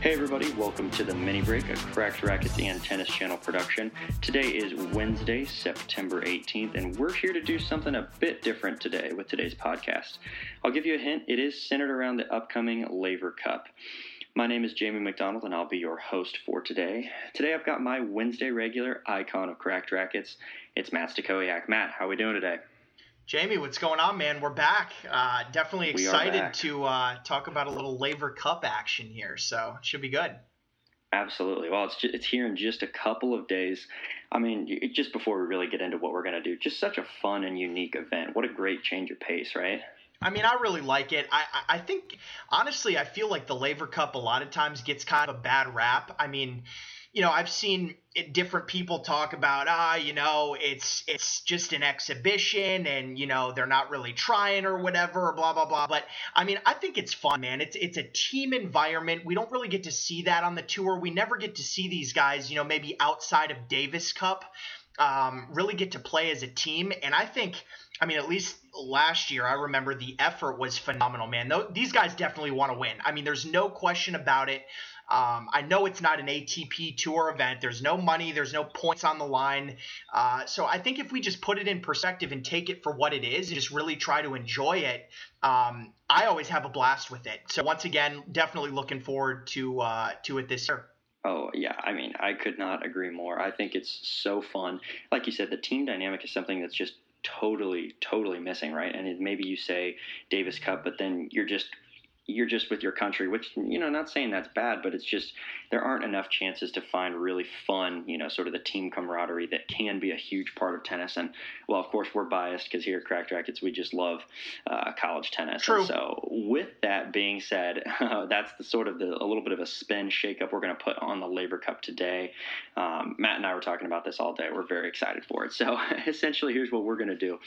Hey everybody, welcome to the mini break, a Cracked Racquets and Tennis Channel production. Today is Wednesday, September 18th, and we're here to do something a bit different today with today's podcast. I'll give you a hint, it is centered around the upcoming Laver Cup. My name is Jamie McDonald, and I'll be your host for today. Today I've got my Wednesday regular icon of Cracked Racquets. It's Matt Stachowiak. Matt, how are we doing today? Jamie, what's going on, man? We're back. Uh, definitely excited to uh, talk about a little Laver Cup action here, so it should be good. Absolutely. Well, it's just, it's here in just a couple of days. I mean, just before we really get into what we're going to do, just such a fun and unique event. What a great change of pace, right? I mean, I really like it. I, I think, honestly, I feel like the Laver Cup a lot of times gets kind of a bad rap. I mean, you know, I've seen different people talk about ah, you know, it's it's just an exhibition and you know, they're not really trying or whatever, blah blah blah. But I mean, I think it's fun, man. It's it's a team environment. We don't really get to see that on the tour. We never get to see these guys, you know, maybe outside of Davis Cup, um, really get to play as a team. And I think I mean, at least last year, I remember the effort was phenomenal, man. These guys definitely want to win. I mean, there's no question about it. Um, I know it's not an ATP Tour event. There's no money. There's no points on the line. Uh, so I think if we just put it in perspective and take it for what it is, and just really try to enjoy it, um, I always have a blast with it. So once again, definitely looking forward to uh, to it this year. Oh yeah, I mean, I could not agree more. I think it's so fun. Like you said, the team dynamic is something that's just totally, totally missing, right? And maybe you say Davis Cup, but then you're just you're just with your country, which you know, not saying that's bad, but it's just there aren't enough chances to find really fun, you know, sort of the team camaraderie that can be a huge part of tennis. And well, of course, we're biased because here at Cracked Racquets, we just love uh, college tennis. True. And so, with that being said, uh, that's the sort of the a little bit of a spin shakeup we're going to put on the Laver Cup today. Um, Matt and I were talking about this all day. We're very excited for it. So, essentially, here's what we're going to do: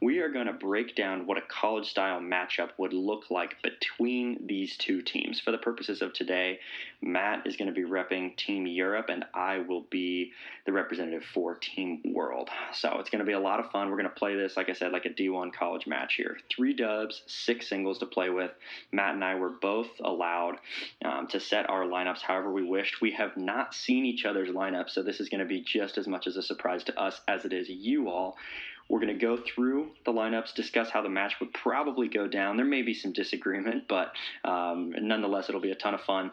we are going to break down what a college style matchup would look like between between these two teams. For the purposes of today, Matt is going to be repping Team Europe, and I will be the representative for Team World. So it's going to be a lot of fun. We're going to play this, like I said, like a D1 college match here. Three dubs, six singles to play with. Matt and I were both allowed um, to set our lineups however we wished. We have not seen each other's lineups, so this is going to be just as much as a surprise to us as it is you all. We're going to go through the lineups, discuss how the match would probably go down. There may be some disagreement, but um, nonetheless, it'll be a ton of fun.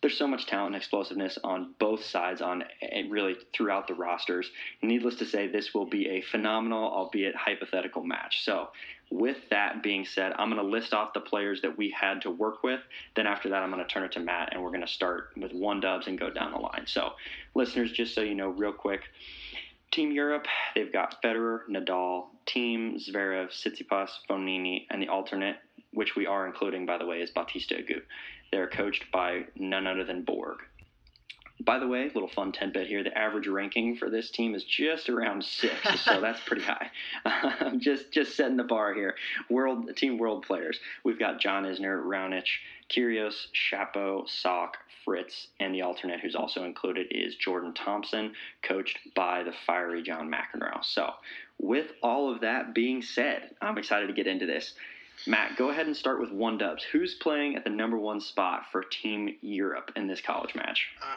There's so much talent and explosiveness on both sides, on really throughout the rosters. Needless to say, this will be a phenomenal, albeit hypothetical match. So, with that being said, I'm going to list off the players that we had to work with. Then after that, I'm going to turn it to Matt, and we're going to start with one dubs and go down the line. So, listeners, just so you know, real quick. Team Europe, they've got Federer, Nadal, Thiem Zverev, Tsitsipas, Fognini, and the alternate, which we are including, by the way, is Bautista Agut. They're coached by none other than Borg. By the way, little fun tidbit here. The average ranking for this team is just around six, so that's pretty high. Um, just just setting the bar here. World team world players. We've got John Isner, Raonic, Kyrgios, Shapo, Sock, Fritz, and the alternate who's also included is Jordan Thompson, coached by the fiery John McEnroe. So, with all of that being said, I'm excited to get into this. Matt, go ahead and start with one dubs. Who's playing at the number one spot for Team Europe in this college match? Uh,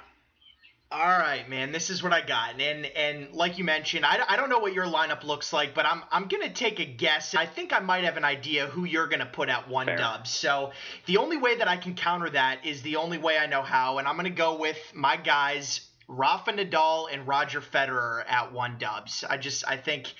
all right, man. This is what I got, and and like you mentioned, I, I don't know what your lineup looks like, but I'm I'm gonna take a guess. I think I might have an idea who you're gonna put at one Fair. dub. So the only way that I can counter that is the only way I know how, and I'm gonna go with my guys Rafa Nadal and Roger Federer at one dubs. I just I think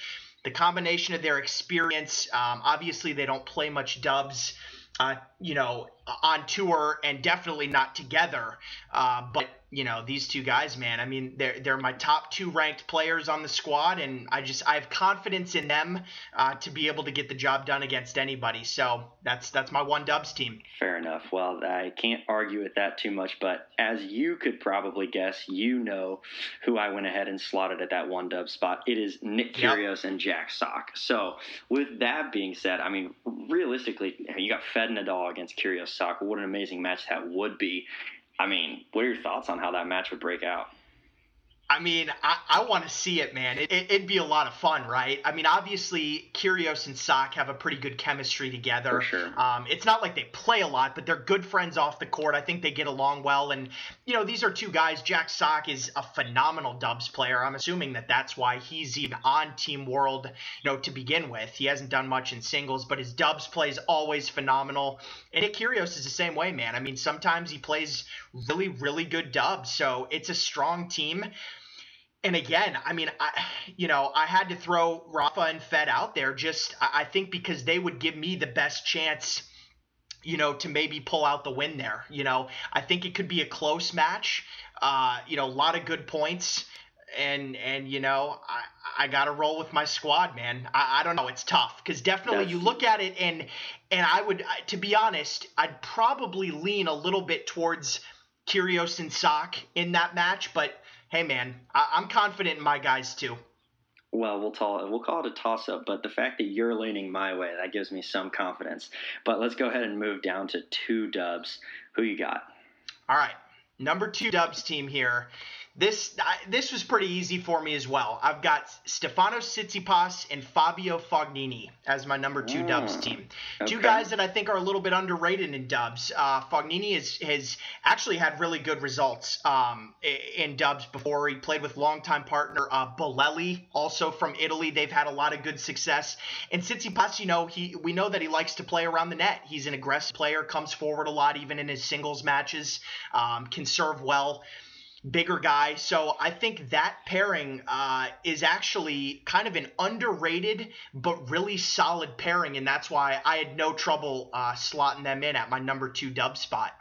the combination of their experience. Um, obviously, they don't play much dubs. Uh, you know, on tour and definitely not together. Uh, but you know these two guys, man. I mean, they're they're my top two ranked players on the squad, and I just I have confidence in them uh, to be able to get the job done against anybody. So that's that's my one Dubs team. Fair enough. Well, I can't argue with that too much, but as you could probably guess, you know who I went ahead and slotted at that one Dub spot. It is Nick Kyrgios yep. and Jack Sock. So with that being said, I mean, realistically, you got Fed Nadal against Kyrgios Sock. What an amazing match that would be. I mean, what are your thoughts on how that match would break out? I mean, I, I want to see it, man. It, it, would be a lot of fun, right? I mean, obviously, Kyrgios and Sock have a pretty good chemistry together. For sure. Um, it's not like they play a lot, but they're good friends off the court. I think they get along well. And, you know, these are two guys. Jack Sock is a phenomenal Dubs player. I'm assuming that that's why he's even on Team World, you know, to begin with. He hasn't done much in singles, but his Dubs play is always phenomenal. And Nick Kyrgios is the same way, man. I mean, sometimes he plays really, really good Dubs. So it's a strong team and again, I mean, I, you know, I had to throw Rafa and Fed out there just, I think, because they would give me the best chance, you know, to maybe pull out the win there. You know, I think it could be a close match. Uh, you know, a lot of good points, and and you know, I I got to roll with my squad, man. I, I don't know, it's tough because definitely you look at it and and I would, to be honest, I'd probably lean a little bit towards Kyrgios and Sock in that match, but hey man, I- am confident in my guys too. Well, we'll call it, we'll call it a toss up, but the fact that you're leaning my way that gives me some confidence. But let's go ahead and move down to two dubs. Who you got? All right, number two dubs team here this I, this was pretty easy for me as well. I've got Stefano Tsitsipas and Fabio Fognini as my number two dubs team. Okay. Two guys that I think are a little bit underrated in dubs. Uh, Fognini has, has actually had really good results um, in dubs before. He played with longtime partner uh, Bolelli, also from Italy. They've had a lot of good success. And Tsitsipas, you know, he we know that he likes to play around the net. He's an aggressive player, comes forward a lot, even in his singles matches, um, can serve well bigger guy. So I think that pairing uh, is actually kind of an underrated but really solid pairing, and that's why I had no trouble uh, slotting them in at my number two dub spot.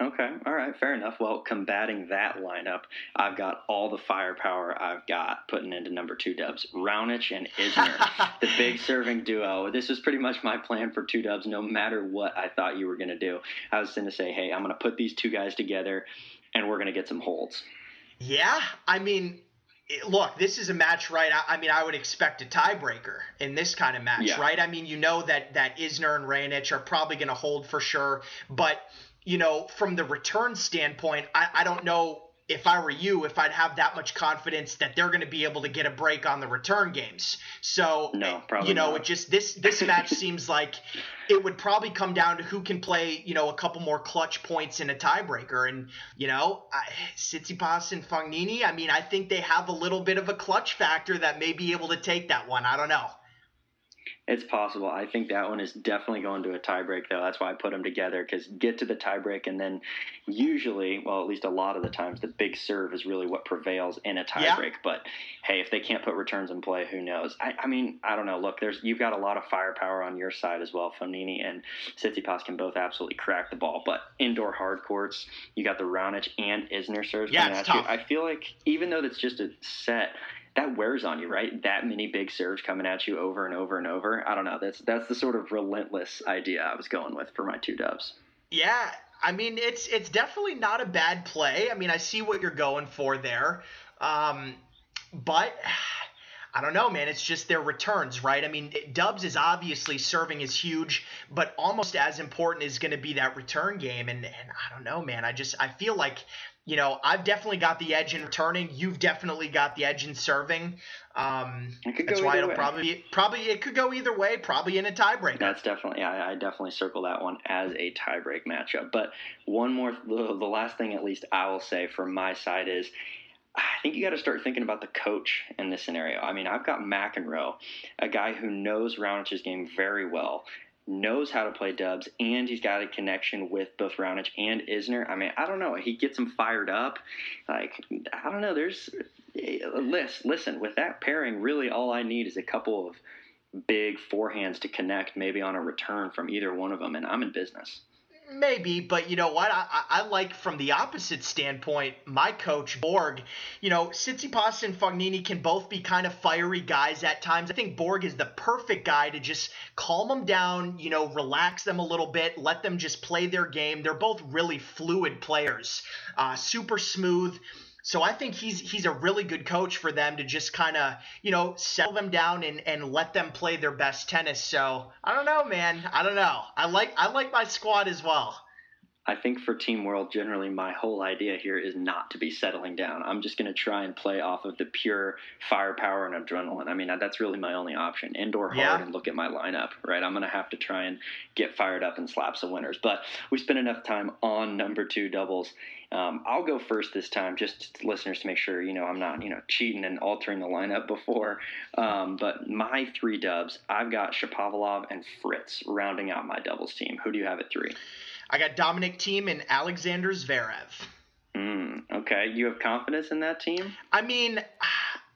Okay, all right, fair enough. Well, combating that lineup, I've got all the firepower I've got putting into number two dubs. Raonic and Isner, the big serving duo. This was pretty much my plan for two dubs, no matter what I thought you were going to do. I was going to say, hey, I'm going to put these two guys together and we're going to get some holds. Yeah, I mean, look, this is a match, right? I, I, mean, I would expect a tiebreaker in this kind of match, yeah. right? I mean, you know that that Isner and Raonic are probably going to hold for sure, but you know, from the return standpoint, I, I don't know if I were you, if I'd have that much confidence that they're going to be able to get a break on the return games. So, no, you know, not. it just this this match seems like it would probably come down to who can play, you know, a couple more clutch points in a tiebreaker. And you know, I, Tsitsipas and Fognini, I mean, I think they have a little bit of a clutch factor that may be able to take that one. I don't know. It's possible. I think that one is definitely going to a tiebreak, though. That's why I put them together because get to the tiebreak, and then usually, well, at least a lot of the times, the big serve is really what prevails in a tiebreak. Yeah. But hey, if they can't put returns in play, who knows? I, I, mean, I don't know. Look, there's you've got a lot of firepower on your side as well. Fognini and Tsitsipas can both absolutely crack the ball, but indoor hard courts, you got the Raonic and Isner serves yeah, at tough. you. I feel like even though that's just a set that wears on you, right? That many big serves coming at you over and over and over. I don't know. That's that's the sort of relentless idea I was going with for my two dubs. Yeah, I mean it's it's definitely not a bad play. I mean I see what you're going for there, um, but. I don't know, man. It's just their returns, right? I mean, Dubs is obviously serving is huge, but almost as important is going to be that return game. And, and I don't know, man. I just I feel like you know, I've definitely got the edge in returning. You've definitely got the edge in serving. Um, that's why it'll way. probably probably it could go either way. Probably in a tiebreak. That's definitely I, I, definitely circle that one as a tiebreak matchup. But one more, the, the last thing at least I will say from my side is. I think you got to start thinking about the coach in this scenario. I mean, I've got McEnroe, a guy who knows Raonic's game very well, knows how to play dubs, and he's got a connection with both Raonic and Isner. I mean, I don't know. He gets him fired up. Like, I don't know. There's a list. Listen, with that pairing, really all I need is a couple of big forehands to connect, maybe on a return from either one of them, and I'm in business. Maybe, but you know what? I, I, like from the opposite standpoint, my coach Borg. You know, Tsitsipas and Fognini can both be kind of fiery guys at times. I think Borg is the perfect guy to just calm them down. You know, relax them a little bit, let them just play their game. They're both really fluid players, uh, super smooth. So I think he's he's a really good coach for them to just kind of you know settle them down and, and let them play their best tennis. So I don't know, man. I don't know. I like I like my squad as well. I think for Team World, generally, my whole idea here is not to be settling down. I'm just going to try and play off of the pure firepower and adrenaline. I mean, that's really my only option. Indoor hard yeah. and look at my lineup, right? I'm going to have to try and get fired up and slap some winners. But we spent enough time on number two doubles. Um, I'll go first this time, just listeners to make sure you know I'm not you know cheating and altering the lineup before. Um, but my three dubs, I've got Shapovalov and Fritz rounding out my doubles team. Who do you have at three? I got Dominic Thiem and Alexander Zverev. Mm, okay, you have confidence in that team? I mean,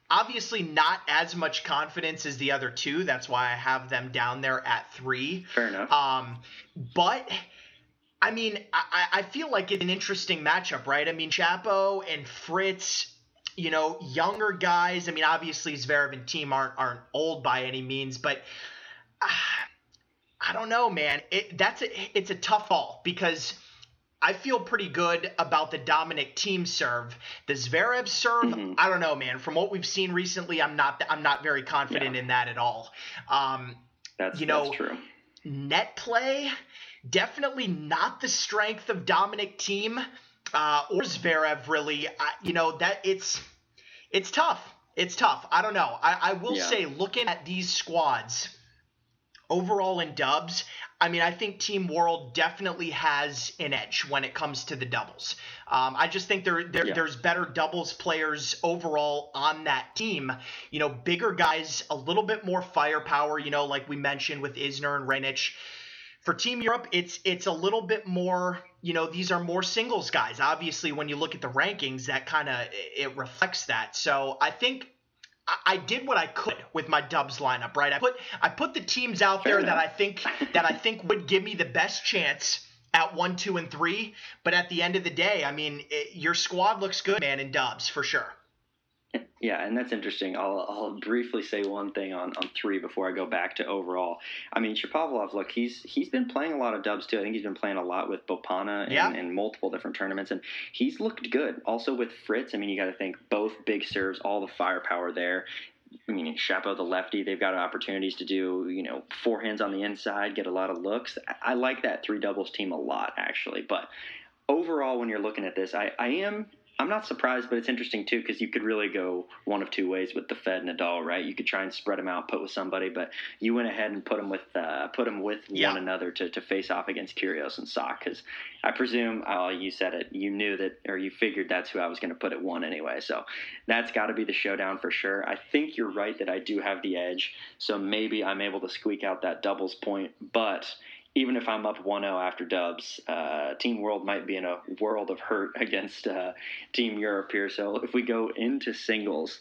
obviously not as much confidence as the other two. That's why I have them down there at three. Fair enough. Um, but I mean, I, I feel like it's an interesting matchup, right? I mean, Shapo and Fritz you know, younger guys. I mean, obviously Zverev and Thiem aren't aren't old by any means, but uh, I don't know, man. It, that's a, it's a tough call because I feel pretty good about the Dominic Thiem serve. The Zverev serve, mm-hmm. I don't know, man. From what we've seen recently, I'm not I'm not very confident yeah. in that at all. Um, that's you know, that's true. Net play, definitely not the strength of Dominic Thiem uh, or Zverev. Really, I, you know that it's it's tough. It's tough. I don't know. I, I will yeah. say, looking at these squads overall in dubs, I mean, I think Team World definitely has an edge when it comes to the doubles. Um, I just think there, there yeah. there's better doubles players overall on that team. You know, bigger guys, a little bit more firepower. You know, like we mentioned with Isner and Raonic. For Team Europe, it's it's a little bit more. You know, these are more singles guys. Obviously, when you look at the rankings, that kind of it reflects that. So I think I did what I could with my Dubs lineup, right? I put I put the teams out there that I think that I think would give me the best chance at one, two, and three. But at the end of the day, I mean, it, your squad looks good, man, in Dubs for sure. Yeah, and that's interesting. I'll, I'll briefly say one thing on, on three before I go back to overall. I mean, Shapovalov, look, he's he's been playing a lot of dubs too. I think he's been playing a lot with Bopanna in, yeah. in multiple different tournaments, and he's looked good. Also with Fritz, I mean, you got to think both big serves, all the firepower there. I mean, Shapo, the lefty, they've got opportunities to do, you know, forehands on the inside, get a lot of looks. I, I like that three doubles team a lot, actually. But overall, when you're looking at this, I, I am I'm not surprised, but it's interesting too because you could really go one of two ways with the Fed and Nadal, right? You could try and spread them out, put with somebody, but you went ahead and put them with uh, put them with yeah. one another to, to face off against Kyrgios and Sock because I presume, oh, you said it, you knew that or you figured that's who I was going to put at one anyway. So that's got to be the showdown for sure. I think you're right that I do have the edge, so maybe I'm able to squeak out that doubles point, but even if I'm up 1 0 after dubs, uh, Team World might be in a world of hurt against uh, Team Europe here. So if we go into singles,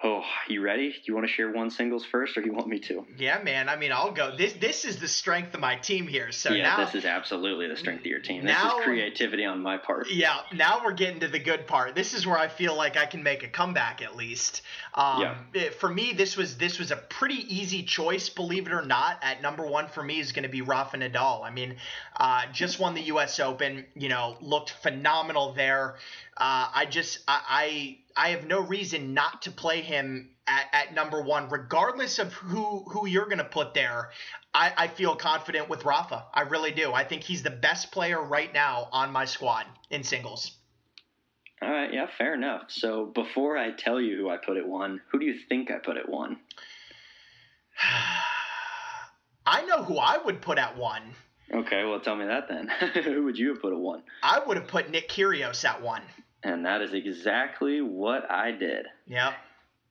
Oh, you ready? Do you want to share one singles first, or you want me to? Yeah, man. I mean, I'll go. This this is the strength of my team here. So yeah, now, this is absolutely the strength of your team. This now, is creativity on my part. Yeah. Now we're getting to the good part. This is where I feel like I can make a comeback at least. Um, yeah. It, for me, this was this was a pretty easy choice, believe it or not. At number one for me is going to be Rafa Nadal. I mean, uh, just won the U.S. Open. You know, looked phenomenal there. Uh, I just I, I I have no reason not to play him at, at number one, regardless of who who you're going to put there. I, I feel confident with Rafa. I really do. I think he's the best player right now on my squad in singles. All right, yeah, fair enough. So before I tell you who I put at one, who do you think I put at one? I know who I would put at one. Okay, well, tell me that then. Who would you have put at one? I would have put Nick Kyrgios at one. And that is exactly what I did. Yeah.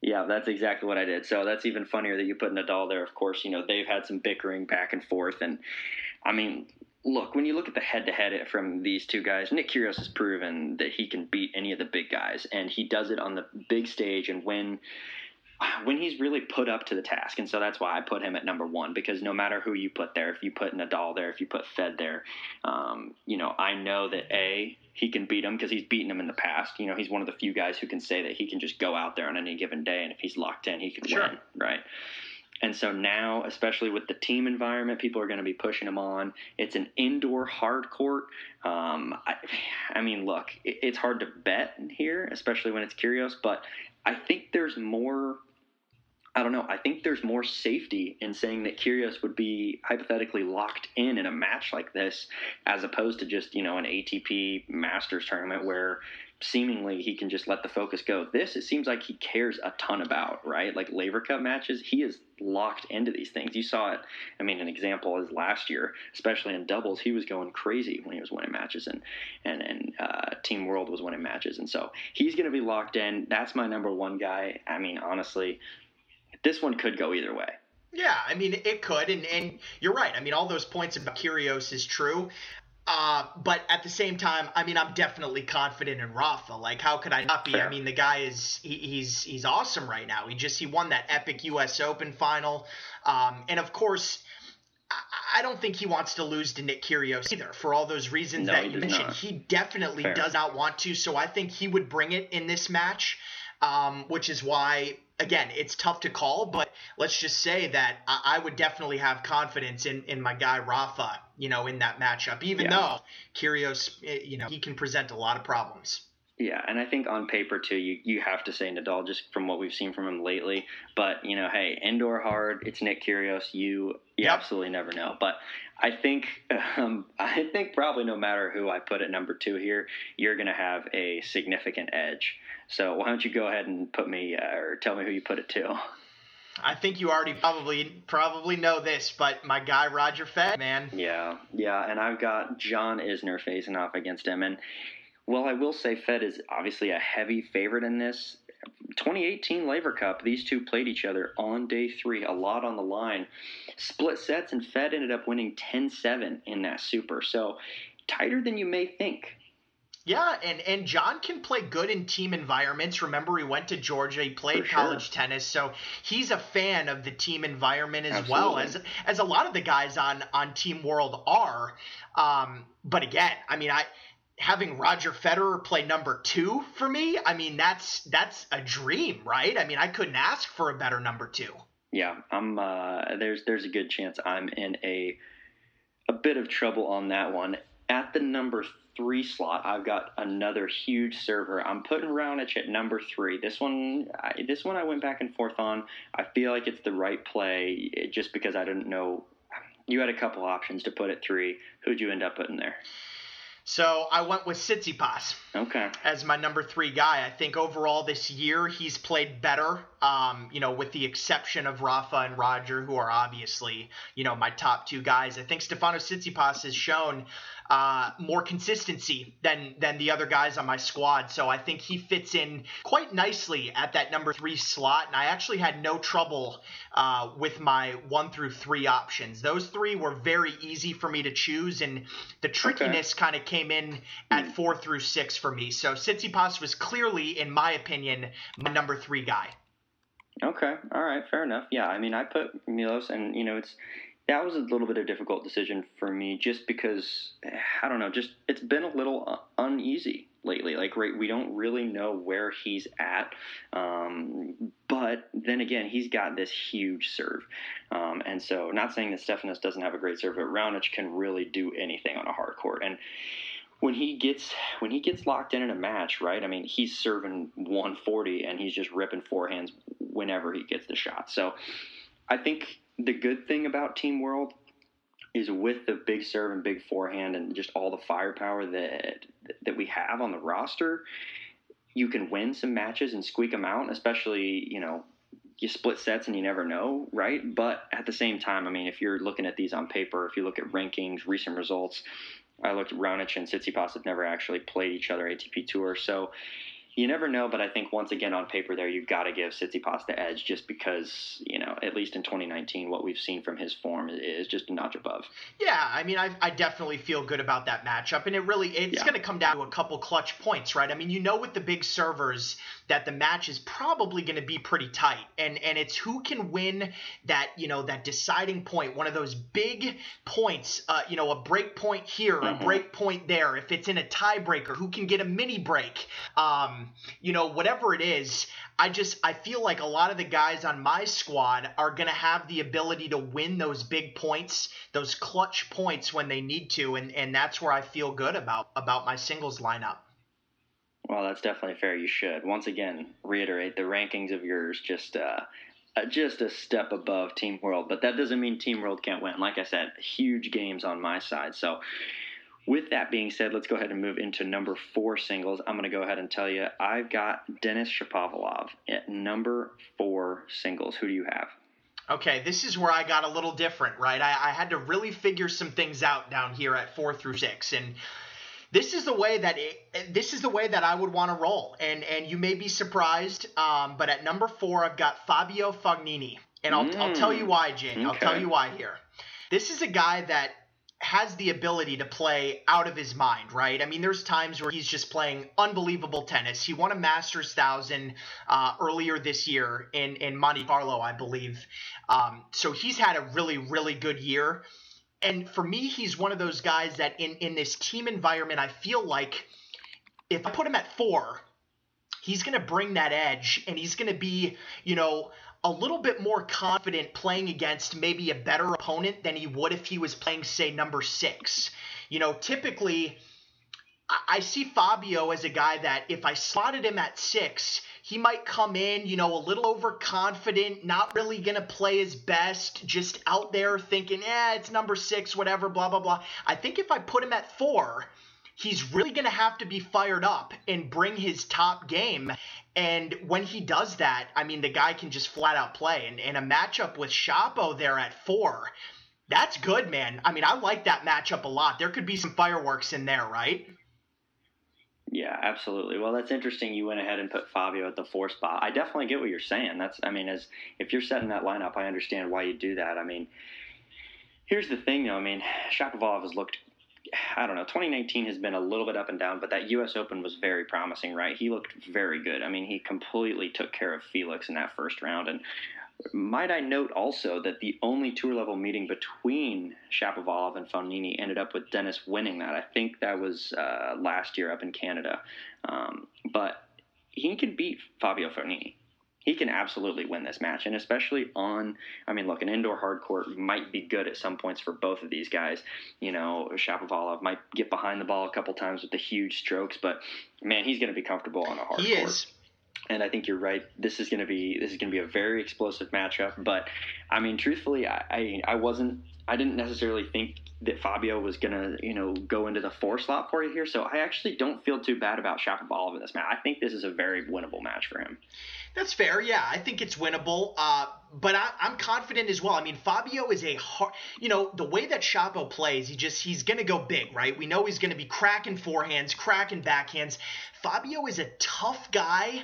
Yeah, that's exactly what I did. So that's even funnier that you put Nadal there. Of course, you know they've had some bickering back and forth, and I mean, look when you look at the head-to-head from these two guys, Nick Kyrgios has proven that he can beat any of the big guys, and he does it on the big stage and when when he's really put up to the task. And so that's why I put him at number one because no matter who you put there, if you put Nadal there, if you put Fed there, um, you know, I know that A, he can beat him because he's beaten him in the past. You know, he's one of the few guys who can say that he can just go out there on any given day and if he's locked in, he can sure. win, right? And so now, especially with the team environment, people are going to be pushing him on. It's an indoor hard court. Um, I, I, mean, look, it, it's hard to bet here, especially when it's Kyrgios, but I think there's more I don't know. I think there's more safety in saying that Kyrgios would be hypothetically locked in in a match like this, as opposed to just you know an ATP Masters tournament where seemingly he can just let the focus go. This it seems like he cares a ton about, right? Like Laver Cup matches, he is locked into these things. You saw it. I mean, an example is last year, especially in doubles, he was going crazy when he was winning matches, and and and uh, Team World was winning matches, and so he's going to be locked in. That's my number one guy. I mean, honestly this one could go either way. Yeah, I mean it could, and and you're right. I mean all those points about Kyrgios is true. Uh, but at the same time, I mean, I'm definitely confident in Rafa. Like, how could I not be? Fair. I mean, the guy is he, he's he's awesome right now. He just he won that epic U.S. Open final, um, and of course, I, I don't think he wants to lose to Nick Kyrgios either. For all those reasons no, that you mentioned, not. he definitely Fair. does not want to. So I think he would bring it in this match, um, which is why again, it's tough to call, but let's just say that I, I, would definitely have confidence in, in my guy Rafa, you know, in that matchup, even yeah. though Kyrgios, eh, you know, he can present a lot of problems. Yeah, and I think on paper too, you, you have to say Nadal just from what we've seen from him lately. But you know, hey, indoor hard, it's Nick Kyrgios. You you yep. absolutely never know. But I think um, I think probably no matter who I put at number two here, you're going to have a significant edge. So why don't you go ahead and put me uh, or tell me who you put it to? I think you already probably probably know this, but my guy Roger Fed, man. Yeah, yeah, and I've got John Isner facing off against him, and well, I will say Fed is obviously a heavy favorite in this. 2018 Laver Cup, these two played each other on day three, a lot on the line. Split sets, and Fed ended up winning 10 7 in that super. So tighter than you may think. Yeah, and and John can play good in team environments. Remember, he went to Georgia. He played sure. college tennis, so he's a fan of the team environment as Absolutely. well as as a lot of the guys on on Team World are. Um, but again, I mean, I having Roger Federer play number two for me. I mean, that's that's a dream, right? I mean, I couldn't ask for a better number two. Yeah, I'm. Uh, there's there's a good chance I'm in a a bit of trouble on that one. At the number three slot, I've got another huge server. I'm putting Raonic at number three. This one, I, this one I went back and forth on. I feel like it's the right play, just because I didn't know. You had a couple options to put at three. Who'd you end up putting there? So I went with Tsitsipas. Okay. As my number three guy. I think overall this year he's played better. Um, you know, with the exception of Rafa and Roger, who are obviously, you know, my top two guys. I think Stefano Tsitsipas has shown uh, more consistency than than the other guys on my squad. So I think he fits in quite nicely at that number three slot. And I actually had no trouble uh, with my one through three options. Those three were very easy for me to choose, and the trickiness okay. kind of came in at four through six for me. So Tsitsipas was clearly, in my opinion, my number three guy. Okay, all right, fair enough. Yeah, I mean, I put Milos, and you know, it's that was a little bit of a difficult decision for me just because I don't know, just it's been a little uneasy lately. Like right, we don't really know where he's at, um, but then again, he's got this huge serve, um, and so not saying that Stefanos doesn't have a great serve, but Raonic can really do anything on a hard court and. When he gets when he gets locked in in a match, right? I mean, he's serving 140 and he's just ripping forehands whenever he gets the shot. So, I think the good thing about Team World is with the big serve and big forehand and just all the firepower that that we have on the roster, you can win some matches and squeak them out. Especially, you know, you split sets and you never know, right? But at the same time, I mean, if you're looking at these on paper, if you look at rankings, recent results, I looked at Raonic and Tsitsipas have never actually played each other ATP Tour, so you never know, but I think once again on paper there, you've got to give Tsitsipas the edge just because, you know, at least in 2019, what we've seen from his form is just a notch above. Yeah, I mean, I, I definitely feel good about that matchup, and it really it's yeah. going to come down to a couple clutch points, right? I mean, you know, with the big servers that the match is probably going to be pretty tight, and and it's who can win that you know that deciding point, one of those big points, uh, you know, a break point here, mm-hmm. a break point there. If it's in a tiebreaker, who can get a mini break? Um, you know, whatever it is, I just I feel like a lot of the guys on my squad are going to have the ability to win those big points, those clutch points when they need to, and and that's where I feel good about about my singles lineup. Well, that's definitely fair. You should once again reiterate the rankings of yours just uh, uh, just a step above Team World, but that doesn't mean Team World can't win. Like I said, huge games on my side, so with that being said, let's go ahead and move into number four singles. I'm going to go ahead and tell you I've got Denis Shapovalov at number four singles. Who do you have? Okay, this is where I got a little different, right? I, I had to really figure some things out down here at four through six, and this is the way that it, this is the way that I would want to roll. And and you may be surprised, um, but at number four, I've got Fabio Fognini, and I'll, mm. I'll tell you why, Jamie. Okay. I'll tell you why here. This is a guy that has the ability to play out of his mind, right? I mean, there's times where he's just playing unbelievable tennis. He won a Masters thousand uh, earlier this year in in Monte Carlo, I believe. Um, so he's had a really really good year. And for me, he's one of those guys that in in this team environment, I feel like if I put him at four, he's going to bring that edge, and he's going to be, you know a little bit more confident playing against maybe a better opponent than he would if he was playing, say, number six. You know, typically, I see Fabio as a guy that if I slotted him at six, he might come in, you know, a little overconfident, not really going to play his best, just out there thinking, eh, it's number six, whatever, blah, blah, blah. I think if I put him at four, he's really going to have to be fired up and bring his top game. And when he does that, I mean, the guy can just flat out play. And, and a matchup with Shapo there at four, that's good, man. I mean, I like that matchup a lot. There could be some fireworks in there, right? Yeah, absolutely. Well, that's interesting. You went ahead and put Fabio at the four spot. I definitely get what you're saying. That's, I mean, as if you're setting that lineup, I understand why you do that. I mean, here's the thing, though. I mean, Shapovalov has looked I don't know. 2019 has been a little bit up and down, but that U.S. Open was very promising, right? He looked very good. I mean, he completely took care of Felix in that first round. And might I note also that the only tour level meeting between Shapovalov and Fognini ended up with Denis winning that. I think that was uh, last year up in Canada. Um, but he can beat Fabio Fognini he can absolutely win this match. And especially on, I mean, look, an indoor hard court might be good at some points for both of these guys. You know, Shapovalov might get behind the ball a couple times with the huge strokes, but man, he's going to be comfortable on a hard he court. Is. And I think you're right. This is going to be this is going to be a very explosive matchup. But I mean, truthfully, I, I, I wasn't I didn't necessarily think that Fabio was gonna, you know, go into the four slot for you here. So I actually don't feel too bad about Shapovalov in this match. I think this is a very winnable match for him. That's fair. Yeah, I think it's winnable. Uh, but I, am confident as well. I mean, Fabio is a hard, you know, the way that Shapo plays, he just he's gonna go big, right? We know he's gonna be cracking forehands, cracking backhands. Fabio is a tough guy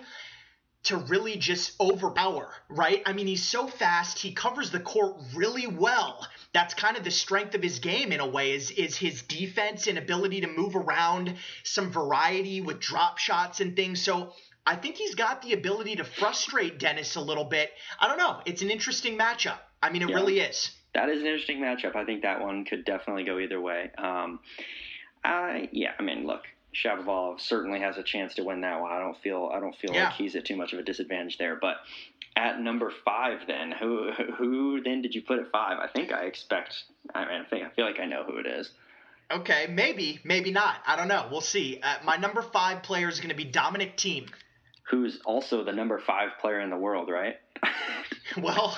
to really just overpower, right? I mean, he's so fast, he covers the court really well. That's kind of the strength of his game in a way is is his defense and ability to move around, some variety with drop shots and things. So I think he's got the ability to frustrate Denis a little bit. I don't know. It's an interesting matchup. I mean, it yeah, really is. That is an interesting matchup. I think that one could definitely go either way. Um, I yeah. I mean, look, Shapovalov certainly has a chance to win that one. I don't feel I don't feel yeah. like he's at too much of a disadvantage there. But at number five, then who who then did you put at five? I think I expect. I mean, I think I feel like I know who it is. Okay, maybe, maybe not. I don't know. We'll see. Uh, my number five player is going to be Dominic Thiem. Who's also the number five player in the world, right? well,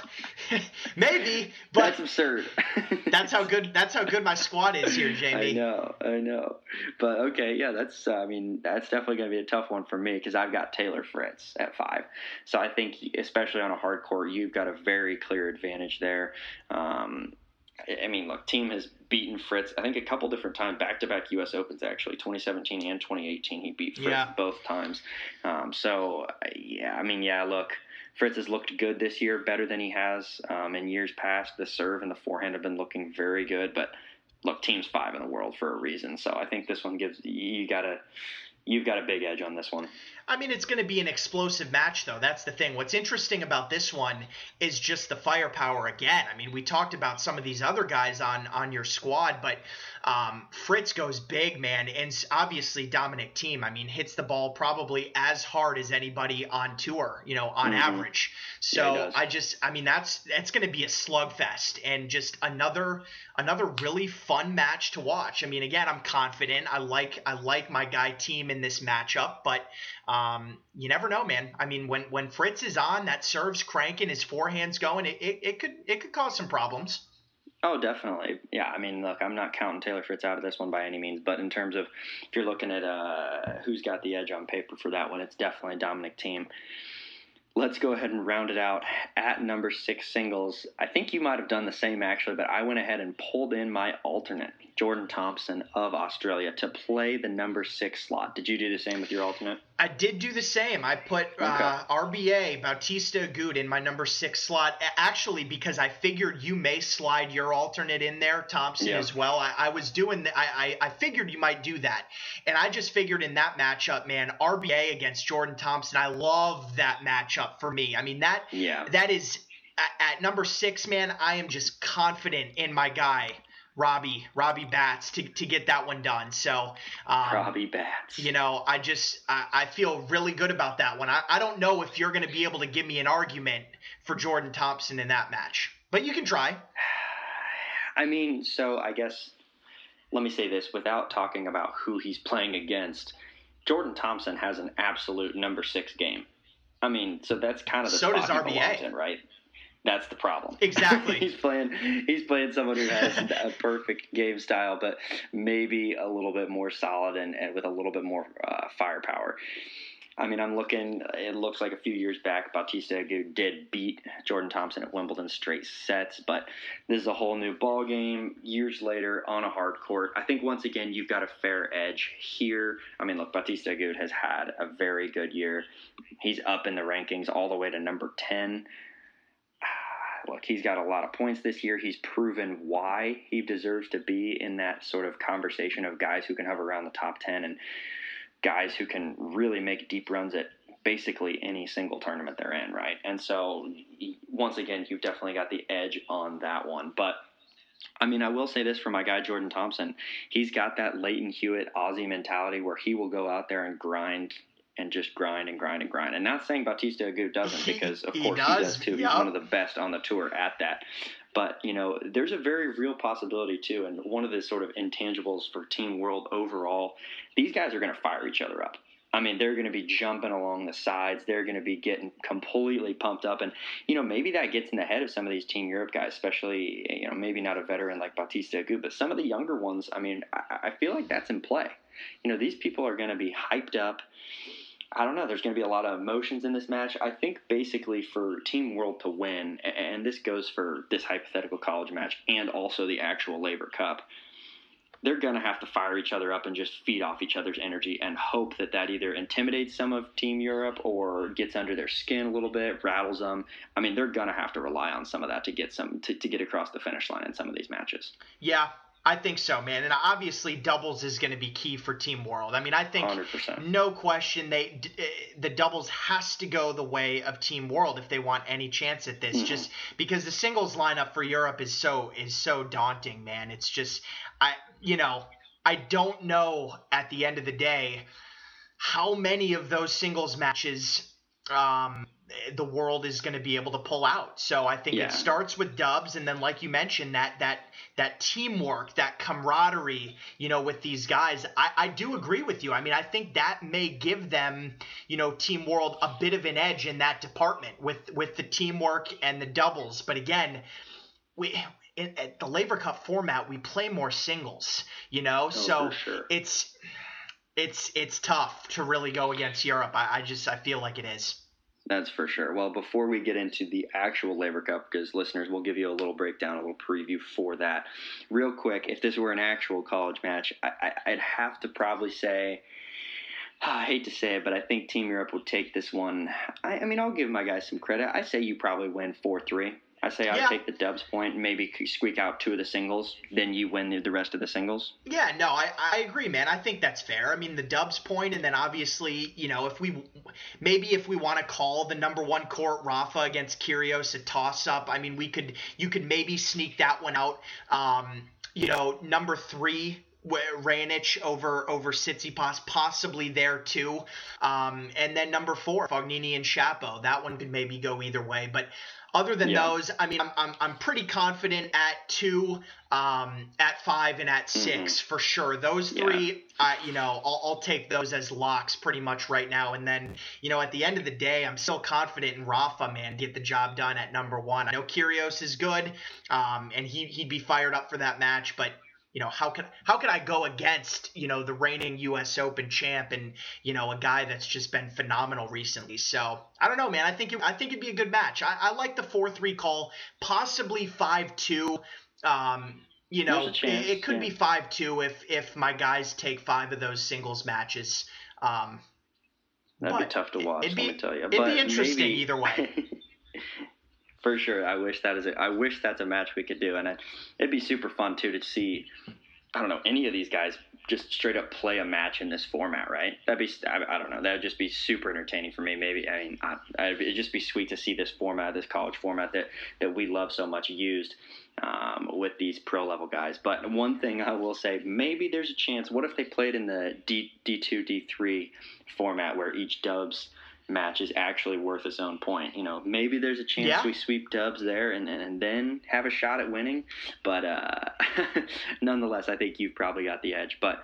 maybe, but that's absurd. that's how good. That's how good my squad is here, Jamie. I know, I know, but okay, yeah, that's. Uh, I mean, that's definitely going to be a tough one for me because I've got Taylor Fritz at five. So I think, especially on a hard court, you've got a very clear advantage there. Um, I mean, look, Thiem has beaten Fritz. I think a couple different times, back to back U.S. Opens actually, 2017 and 2018. He beat Fritz yeah. both times. Um, so yeah, I mean, yeah, look, Fritz has looked good this year, better than he has um, in years past. The serve and the forehand have been looking very good, but look, Thiem's five in the world for a reason. So I think this one gives you gotta you've got a big edge on this one. I mean, it's going to be an explosive match, though. That's the thing. What's interesting about this one is just the firepower again. I mean, we talked about some of these other guys on on your squad, but um, Fritz goes big, man, and obviously Dominic Thiem. I mean, hits the ball probably as hard as anybody on tour, you know, on mm-hmm. average. So yeah, I just, I mean, that's that's going to be a slugfest and just another another really fun match to watch. I mean, again, I'm confident. I like I like my guy Thiem in this matchup, but um, you never know, man. I mean, when when Fritz is on, that serves cranking, his forehands going, it, it, it could it could cause some problems. Oh, definitely. Yeah, I mean, look, I'm not counting Taylor Fritz out of this one by any means, but in terms of if you're looking at uh, who's got the edge on paper for that one, it's definitely Dominic Thiem. Let's go ahead and round it out at number six singles. I think you might have done the same actually, but I went ahead and pulled in my alternate, Jordan Thompson of Australia, to play the number six slot. Did you do the same with your alternate? I did do the same. I put uh, okay. RBA Bautista Agut in my number six slot, actually because I figured you may slide your alternate in there, Thompson as well. I, I was doing. I, I I figured you might do that, and I just figured in that matchup, man, RBA against Jordan Thompson. I love that matchup for me. I mean that yeah. that is at, at number six, man. I am just confident in my guy. Robbie, Robbie Bats to, to get that one done. So, um, Robbie Bats. You know, I just, I, I feel really good about that one. I, I don't know if you're going to be able to give me an argument for Jordan Thompson in that match, but you can try. I mean, so I guess, let me say this without talking about who he's playing against. Jordan Thompson has an absolute number six game. I mean, so that's kind of the so does RBA, in, right? That's the problem. Exactly. he's playing. He's playing someone who has a perfect game style, but maybe a little bit more solid and, and with a little bit more uh, firepower. I mean, I'm looking. It looks like a few years back, Bautista did beat Jordan Thompson at Wimbledon straight sets, but this is a whole new ball game. Years later, on a hard court, I think once again you've got a fair edge here. I mean, look, Bautista Agut has had a very good year. He's up in the rankings all the way to number ten look, he's got a lot of points this year. He's proven why he deserves to be in that sort of conversation of guys who can hover around the top 10 and guys who can really make deep runs at basically any single tournament they're in, right? And so, once again, you've definitely got the edge on that one. But I mean, I will say this for my guy Jordan Thompson. He's got that Lleyton Hewitt Aussie mentality where he will go out there and grind and just grind and grind and grind. And not saying Bautista Agut doesn't, because of course does. he does too. Yep. He's one of the best on the tour at that. But you know, there's a very real possibility too, and one of the sort of intangibles for Team World overall, these guys are going to fire each other up. I mean, they're going to be jumping along the sides. They're going to be getting completely pumped up, and you know, maybe that gets in the head of some of these Team Europe guys, especially you know, maybe not a veteran like Bautista Agut, but some of the younger ones. I mean, I, I feel like that's in play. You know, these people are going to be hyped up I don't know. There's going to be a lot of emotions in this match. I think basically for Team World to win, and this goes for this hypothetical college match and also the actual Laver Cup, they're going to have to fire each other up and just feed off each other's energy and hope that that either intimidates some of Team Europe or gets under their skin a little bit, rattles them. I mean, they're going to have to rely on some of that to get some to, to get across the finish line in some of these matches. Yeah, I think so, man. And obviously, doubles is going to be key for Team World. I mean, I think 100%. no question they eh, the doubles has to go the way of Team World if they want any chance at this. Mm-hmm. Just because the singles lineup for Europe is so is so daunting, man. It's just I you know I don't know at the end of the day how many of those singles matches um, the world is going to be able to pull out. So I think Yeah. it starts with dubs, and then like you mentioned, that that that teamwork, that camaraderie, you know, with these guys. I, I do agree with you. I mean, I think that may give them, you know, Team World a bit of an edge in that department with with the teamwork and the doubles. But again, we. In, at the Laver Cup format, we play more singles, you know, so Oh, for sure. it's it's it's tough to really go against Europe. I, I just I feel like it is. That's for sure. Well, before we get into the actual Laver Cup, because listeners, we'll give you a little breakdown, a little preview for that. Real quick, if this were an actual college match, I, I'd have to probably say, I hate to say it, but I think Team Europe would take this one. I, I mean, I'll give my guys some credit. I say you probably win 4 3. I say I Yeah. take the Dubs point and maybe squeak out two of the singles, then you win the, rest of the singles. Yeah, no, I, I agree, man. I think that's fair. I mean, the Dubs point, and then obviously, you know, if we maybe if we want to call the number one court Rafa against Kyrgios a toss up, I mean, we could you could maybe sneak that one out. Um, you know, number three. Raonic over over Tsitsipas, possibly there too, um, and then number four, Fognini and Shapo. That one could maybe go either way, but other than Yeah. those, I mean, I'm, I'm, I'm pretty confident at two, um, at five, and at 6 for sure. Those Yeah. three, I you know, I'll, I'll take those as locks pretty much right now. And then, you know, at the end of the day, I'm still confident in Rafa, man, get the job done at number one. I know Kyrgios is good, um, and he, he'd be fired up for that match, but you know how can how can I go against you know the reigning U.S. Open champ and you know a guy that's just been phenomenal recently? So I don't know, man. I think it, I think it'd be a good match. I, I like the four three call, possibly five two. Um, you know, chance, it, could yeah. be five two if if my guys take five of those singles matches. Um, That'd be tough to watch. it'd be- let me tell you. it'd be interesting maybe- either way. For sure, I wish that is. A, I wish that's a match we could do, and it, it'd be super fun too to see. I don't know any of these guys just straight up play a match in this format, right? That'd be. I, I don't know. That'd just be super entertaining for me. Maybe I mean, I, it'd just be sweet to see this format, this college format that that we love so much, used um, with these pro level guys. But one thing I will say, maybe there's a chance. What if they played in the D D two D three format where each Dubs match is actually worth its own point? You know, maybe there's a chance Yeah. we sweep Dubs there and, and and then have a shot at winning. But uh, nonetheless, I think you've probably got the edge. But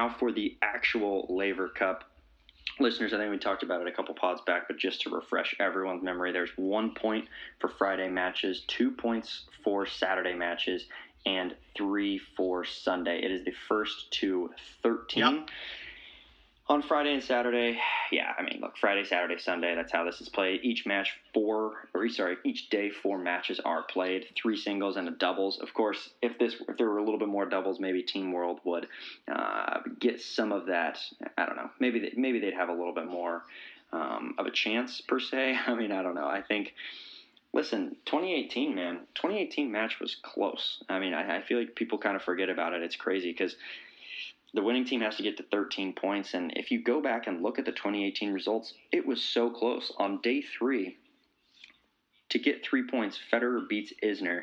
Now for the actual Laver Cup. Listeners, I think we talked about it a couple pods back, but just to refresh everyone's memory, there's one point for Friday matches, two points for Saturday matches, and three for Sunday. It is the first to 13. Yep. On Friday and Saturday, yeah, I mean, look, Friday, Saturday, Sunday, that's how this is played. Each match, four, or sorry, each day, four matches are played, three singles and a doubles. Of course, if this, if there were a little bit more doubles, maybe Team World would uh, get some of that. I don't know. Maybe, they, maybe they'd have a little bit more um, of a chance per se. I mean, I don't know. I think. Listen, 2018, man, 2018 match was close. I mean, I, I feel like people kind of forget about it. It's crazy because the winning team has to get to 13 points. And if you go back and look at the 2018 results, it was so close. On day three, to get three points, Federer beats Isner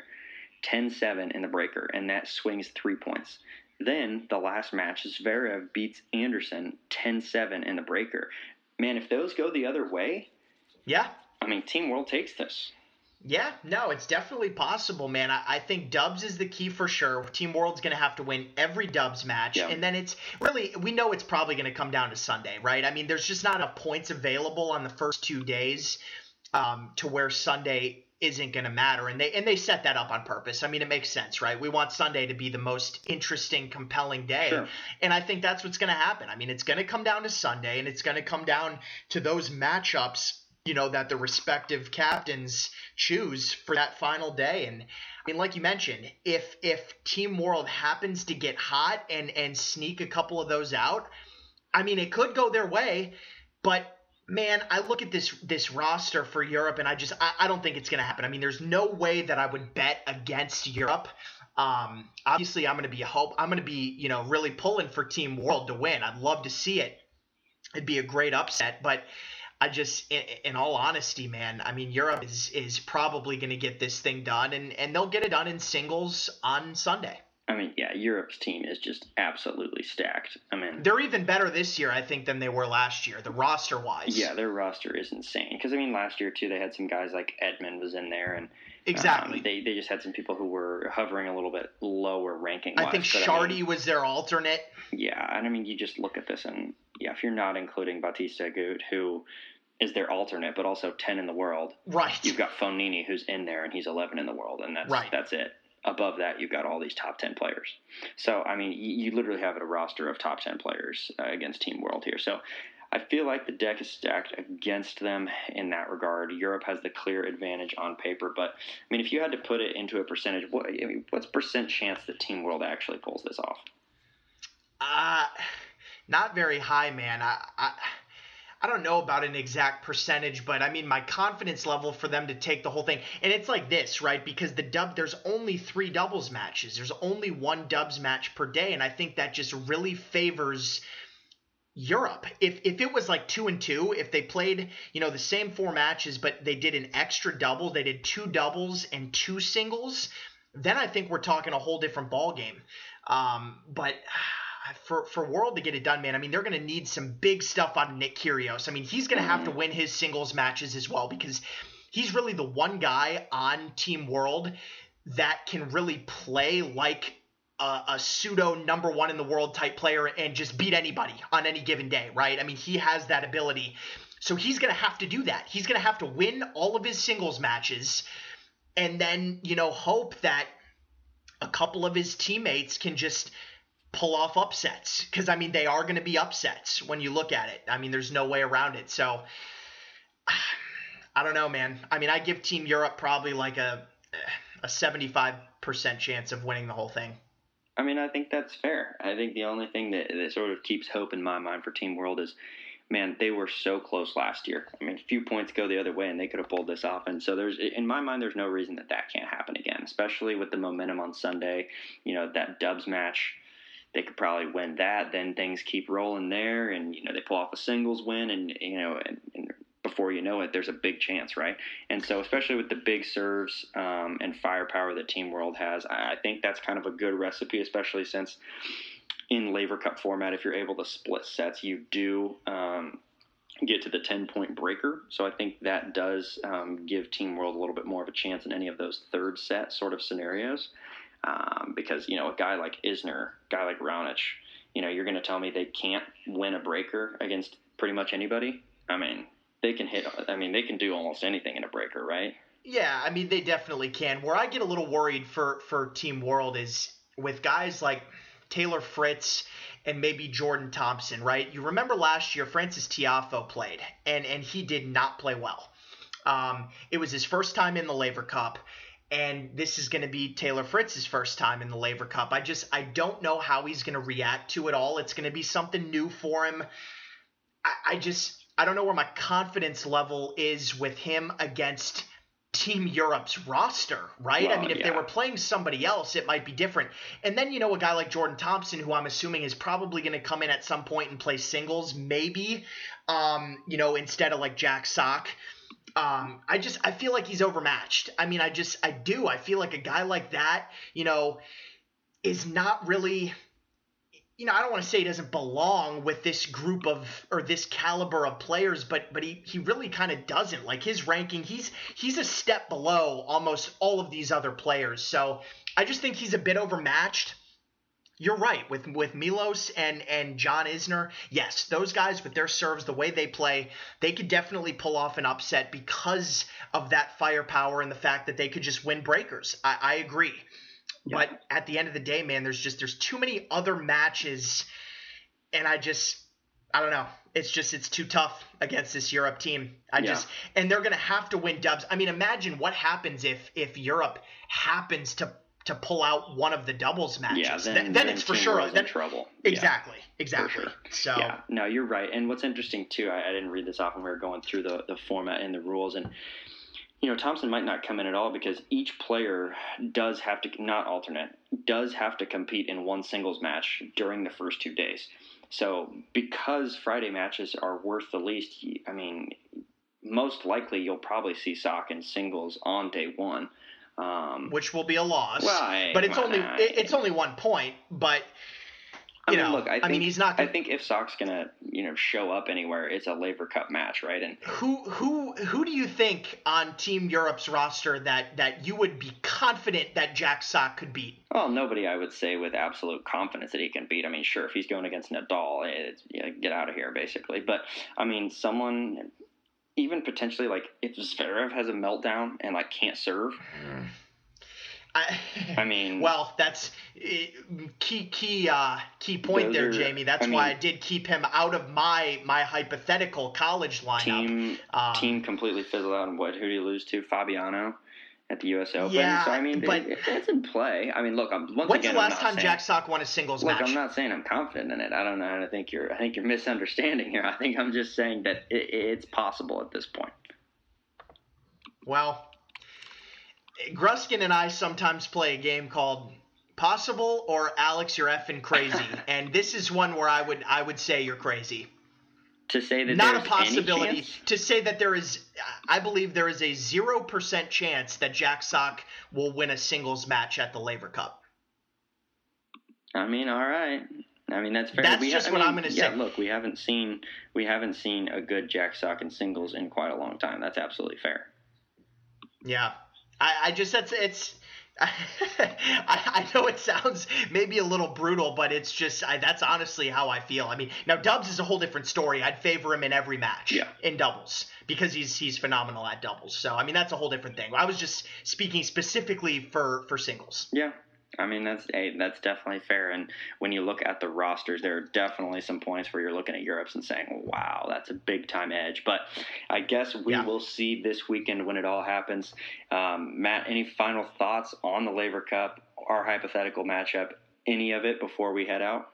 10 7 in the breaker, and that swings three points. Then the last match, Zverev beats Anderson 10 7 in the breaker. Man, if those go the other way, yeah, I mean, Team World takes this. Yeah, no, it's definitely possible, man. I, I think Dubs is the key for sure. Team World's going to have to win every Dubs match. Yeah. And then it's really, we know it's probably going to come down to Sunday, right? I mean, there's just not enough points available on the first two days um, to where Sunday isn't going to matter. And they, and they set that up on purpose. I mean, it makes sense, right? We want Sunday to be the most interesting, compelling day. Sure. And I think that's what's going to happen. I mean, it's going to come down to Sunday and it's going to come down to those matchups you know that the respective captains choose for that final day and I mean like you mentioned if if team world happens to get hot and and sneak a couple of those out I mean it could go their way but man, I look at this this roster for Europe, and I just I, I don't think it's going to happen. I mean, there's no way that I would bet against Europe. Um, obviously, I'm going to be a hope. I'm going to be you know really pulling for Team World to win. I'd love to see it. It'd be a great upset, but I just, in, in all honesty, man, I mean, Europe is is probably going to get this thing done, and and they'll get it done in singles on Sunday. I mean, yeah, Europe's team is just absolutely stacked. I mean, they're even better this year, I think, than they were last year, the roster wise. Yeah, their roster is insane. Because I mean, last year too, they had some guys like Edmund was in there, and exactly um, they they just had some people who were hovering a little bit lower ranking. I think Chardy I mean, was their alternate. Yeah, and I mean, you just look at this, and yeah, if you're not including Bautista Agut, who is their alternate, but also ten in the world. Right. You've got Fognini who's in there, and he's eleven in the world, and that's right. that's it above that, you've got all these top 10 players. So, I mean, you, you literally have a roster of top 10 players uh, against Team World here. So, I feel like the deck is stacked against them in that regard. Europe has the clear advantage on paper, but I mean, if you had to put it into a percentage, what I mean, what's percent chance that Team World actually pulls this off? Uh, not very high, man. I, I I don't know about an exact percentage, but I mean my confidence level for them to take the whole thing. And it's like this, right? Because the dub there's only 3 doubles matches. There's only one dubs match per day and I think that just really favors Europe. If if it was like 2 and 2, if they played, you know, the same four matches but they did an extra double, they did two doubles and two singles, then I think we're talking a whole different ball game. Um, but for for World to get it done, man, I mean they're going to need some big stuff out of Nick Kyrgios. I mean he's going to have to win his singles matches as well because he's really the one guy on Team World that can really play like a, a, pseudo number one in the world type player and just beat anybody on any given day, right? I mean he has that ability. So he's going to have to do that. He's going to have to win all of his singles matches and then, you know, hope that a couple of his teammates can just pull off upsets because I mean they are going to be upsets when you look at it. I mean there's no way around it. So I don't know, man. I mean I give Team Europe probably like a a 75% chance of winning the whole thing. I mean I think that's fair. I think the only thing that, that sort of keeps hope in my mind for Team World is man, they were so close last year. I mean, a few points go the other way, and they could have pulled this off. And so there's, in my mind, there's no reason that that can't happen again, especially with the momentum on Sunday. You know, that Dubs match they could probably win that. Then things keep rolling there, and you know they pull off a singles win, and you know, and, and before you know it, there's a big chance, right? And so, especially with the big serves um, and firepower that Team World has, I, think that's kind of a good recipe, especially since in Laver Cup format, if you're able to split sets, you do. Um, get to the 10 point breaker. So I think that does um, give Team World a little bit more of a chance in any of those third set sort of scenarios. Um, because you know a guy like Isner, guy like Raonic, you know you're going to tell me they can't win a breaker against pretty much anybody. I mean they can hit. I mean they can do almost anything in a breaker, right? Yeah, I mean they definitely can. Where I get a little worried for for Team World is with guys like Taylor Fritz and maybe Jordan Thompson, right? You remember last year Francis Tiafoe played and and he did not play well. Um, it was his first time in the Laver Cup and this is going to be Taylor Fritz's first time in the Laver Cup. I just I don't know how he's going to react to it all. It's going to be something new for him. I, I just I don't know where my confidence level is with him against Team Europe's roster, right? Well, I mean, if yeah. they were playing somebody else, it might be different. And then, you know, a guy like Jordan Thompson, who I'm assuming is probably going to come in at some point and play singles, maybe, um, you know, instead of like Jack Sock. Um, I just I feel like he's overmatched. I mean, I just I do. I feel like a guy like that, you know, is not really you know, I don't want to say he doesn't belong with this group of or this caliber of players, but but he he really kind of doesn't. Like his ranking, he's he's a step below almost all of these other players. So I just think he's a bit overmatched you're right with with Milos and and John Isner. Yes, those guys with their serves, the way they play, they could definitely pull off an upset because of that firepower and the fact that they could just win breakers. I, I agree, but at the end of the day, man, there's just there's too many other matches, and I just I don't know. It's just it's too tough against this Europe team. I yeah. just and they're gonna have to win dubs. I mean, imagine what happens if if Europe happens to to pull out one of the doubles matches, yeah, then, then, then it's for sure. Then, in trouble. exactly, Yeah, exactly. sure. So Yeah, no, you're right. And what's interesting too, I, I didn't read this off when we were going through the the format and the rules, and you know Thompson might not come in at all because each player does have to not alternate does have to compete in one singles match during the first two days. So because Friday matches are worth the least, I mean, most likely you'll probably see Sock in singles on day one. Um, which will be a loss. Well, I- but it's only it- it's only one point. But I you mean, know, look, I, I think, mean, he's not I gonna- I think if Sock's gonna, you know, show up anywhere, it's a Laver Cup match, right? And who who who do you think on Team Europe's roster that that you would be confident that Jack Sock could beat? well, nobody I would say with absolute confidence that he can beat. I mean, sure, if he's going against Nadal, it's, get out of here, basically. But I mean, someone, even potentially like if Zverev has a meltdown and like can't serve, I, I mean, well, that's eh, key key uh, key point there, are- Jamie. That's I why I did keep him out of my my hypothetical college lineup. team Um, team completely fizzled out. And what? Who do you lose to? Fabbiano. At the U.S. Open, Yeah, so I mean, but- it, it's in play. I mean, look, I'm once When's again. the last time saying- Jack Sock won a singles Look, match? I'm not saying I'm confident in it. I don't know. I think you're. I think you're misunderstanding here. I think I'm just saying that it, it's possible at this point. Well, Gruskin and I sometimes play a game called Possible or Alex, you're effing crazy, and this is one where I would I would say you're crazy. To say that Not a possibility. To say that there is, I believe there is a zero percent chance that Jack Sock will win a singles match at the Laver Cup. I mean, all right. I mean, that's fair. That's We just I what mean, I'm gonna yeah, say. Look, we haven't seen we haven't seen a good Jack Sock in singles in quite a long time. That's absolutely fair. Yeah, I, I just that's it's. I, I know it sounds maybe a little brutal, but it's just I, that's honestly how I feel. I mean, now Dubs is a whole different story. I'd favor him in every match Yeah. in doubles because he's he's phenomenal at doubles. So I mean, that's a whole different thing. I was just speaking specifically for for singles. Yeah. I mean that's hey, that's definitely fair. And when you look at the rosters, there are definitely some points where you're looking at Europe's and saying, "Wow, that's a big time edge." But I guess we Yeah. will see this weekend when it all happens. Um, Matt, any final thoughts on the Laver Cup, our hypothetical matchup, any of it before we head out?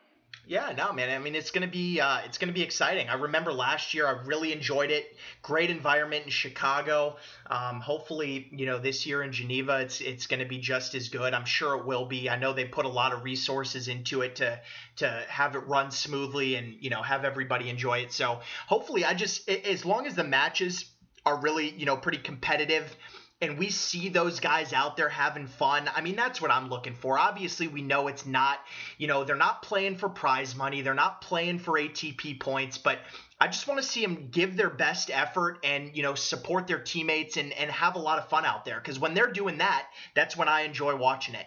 Yeah, no, man. I mean, it's gonna be uh, it's gonna be exciting. I remember last year, I really enjoyed it. Great environment in Chicago. Um, hopefully, you know, this year in Geneva, it's it's gonna be just as good. I'm sure it will be. I know they put a lot of resources into it to to have it run smoothly and you know have everybody enjoy it. So hopefully, I just as long as the matches are really you know pretty competitive and we see those guys out there having fun. I mean, that's what I'm looking for. Obviously, we know it's not, you know, they're not playing for prize money, they're not playing for ATP points, but I just want to see them give their best effort and, you know, support their teammates and, and have a lot of fun out there. Because when they're doing that, that's when I enjoy watching it.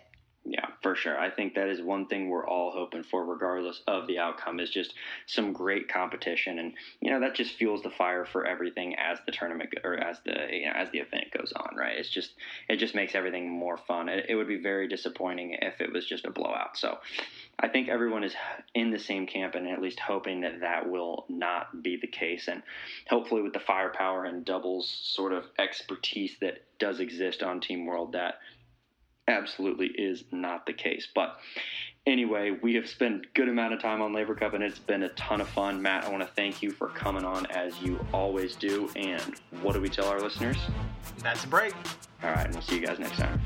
For sure. I think that is one thing we're all hoping for, regardless of the outcome, is just some great competition, and you know that just fuels the fire for everything as the tournament or as the you know as the event goes on. Right? It's just it just makes everything more fun. It, it would be very disappointing if it was just a blowout. So. I think everyone is in the same camp and at least hoping that that will not be the case. And hopefully, with the firepower and doubles sort of expertise that does exist on Team World, that absolutely is not the case. But anyway, we have spent a good amount of time on Laver Cup and it's been a ton of fun. Matt, I want to thank you for coming on as you always do. And what do we tell our listeners? That's a break. All right, and we'll see you guys next time.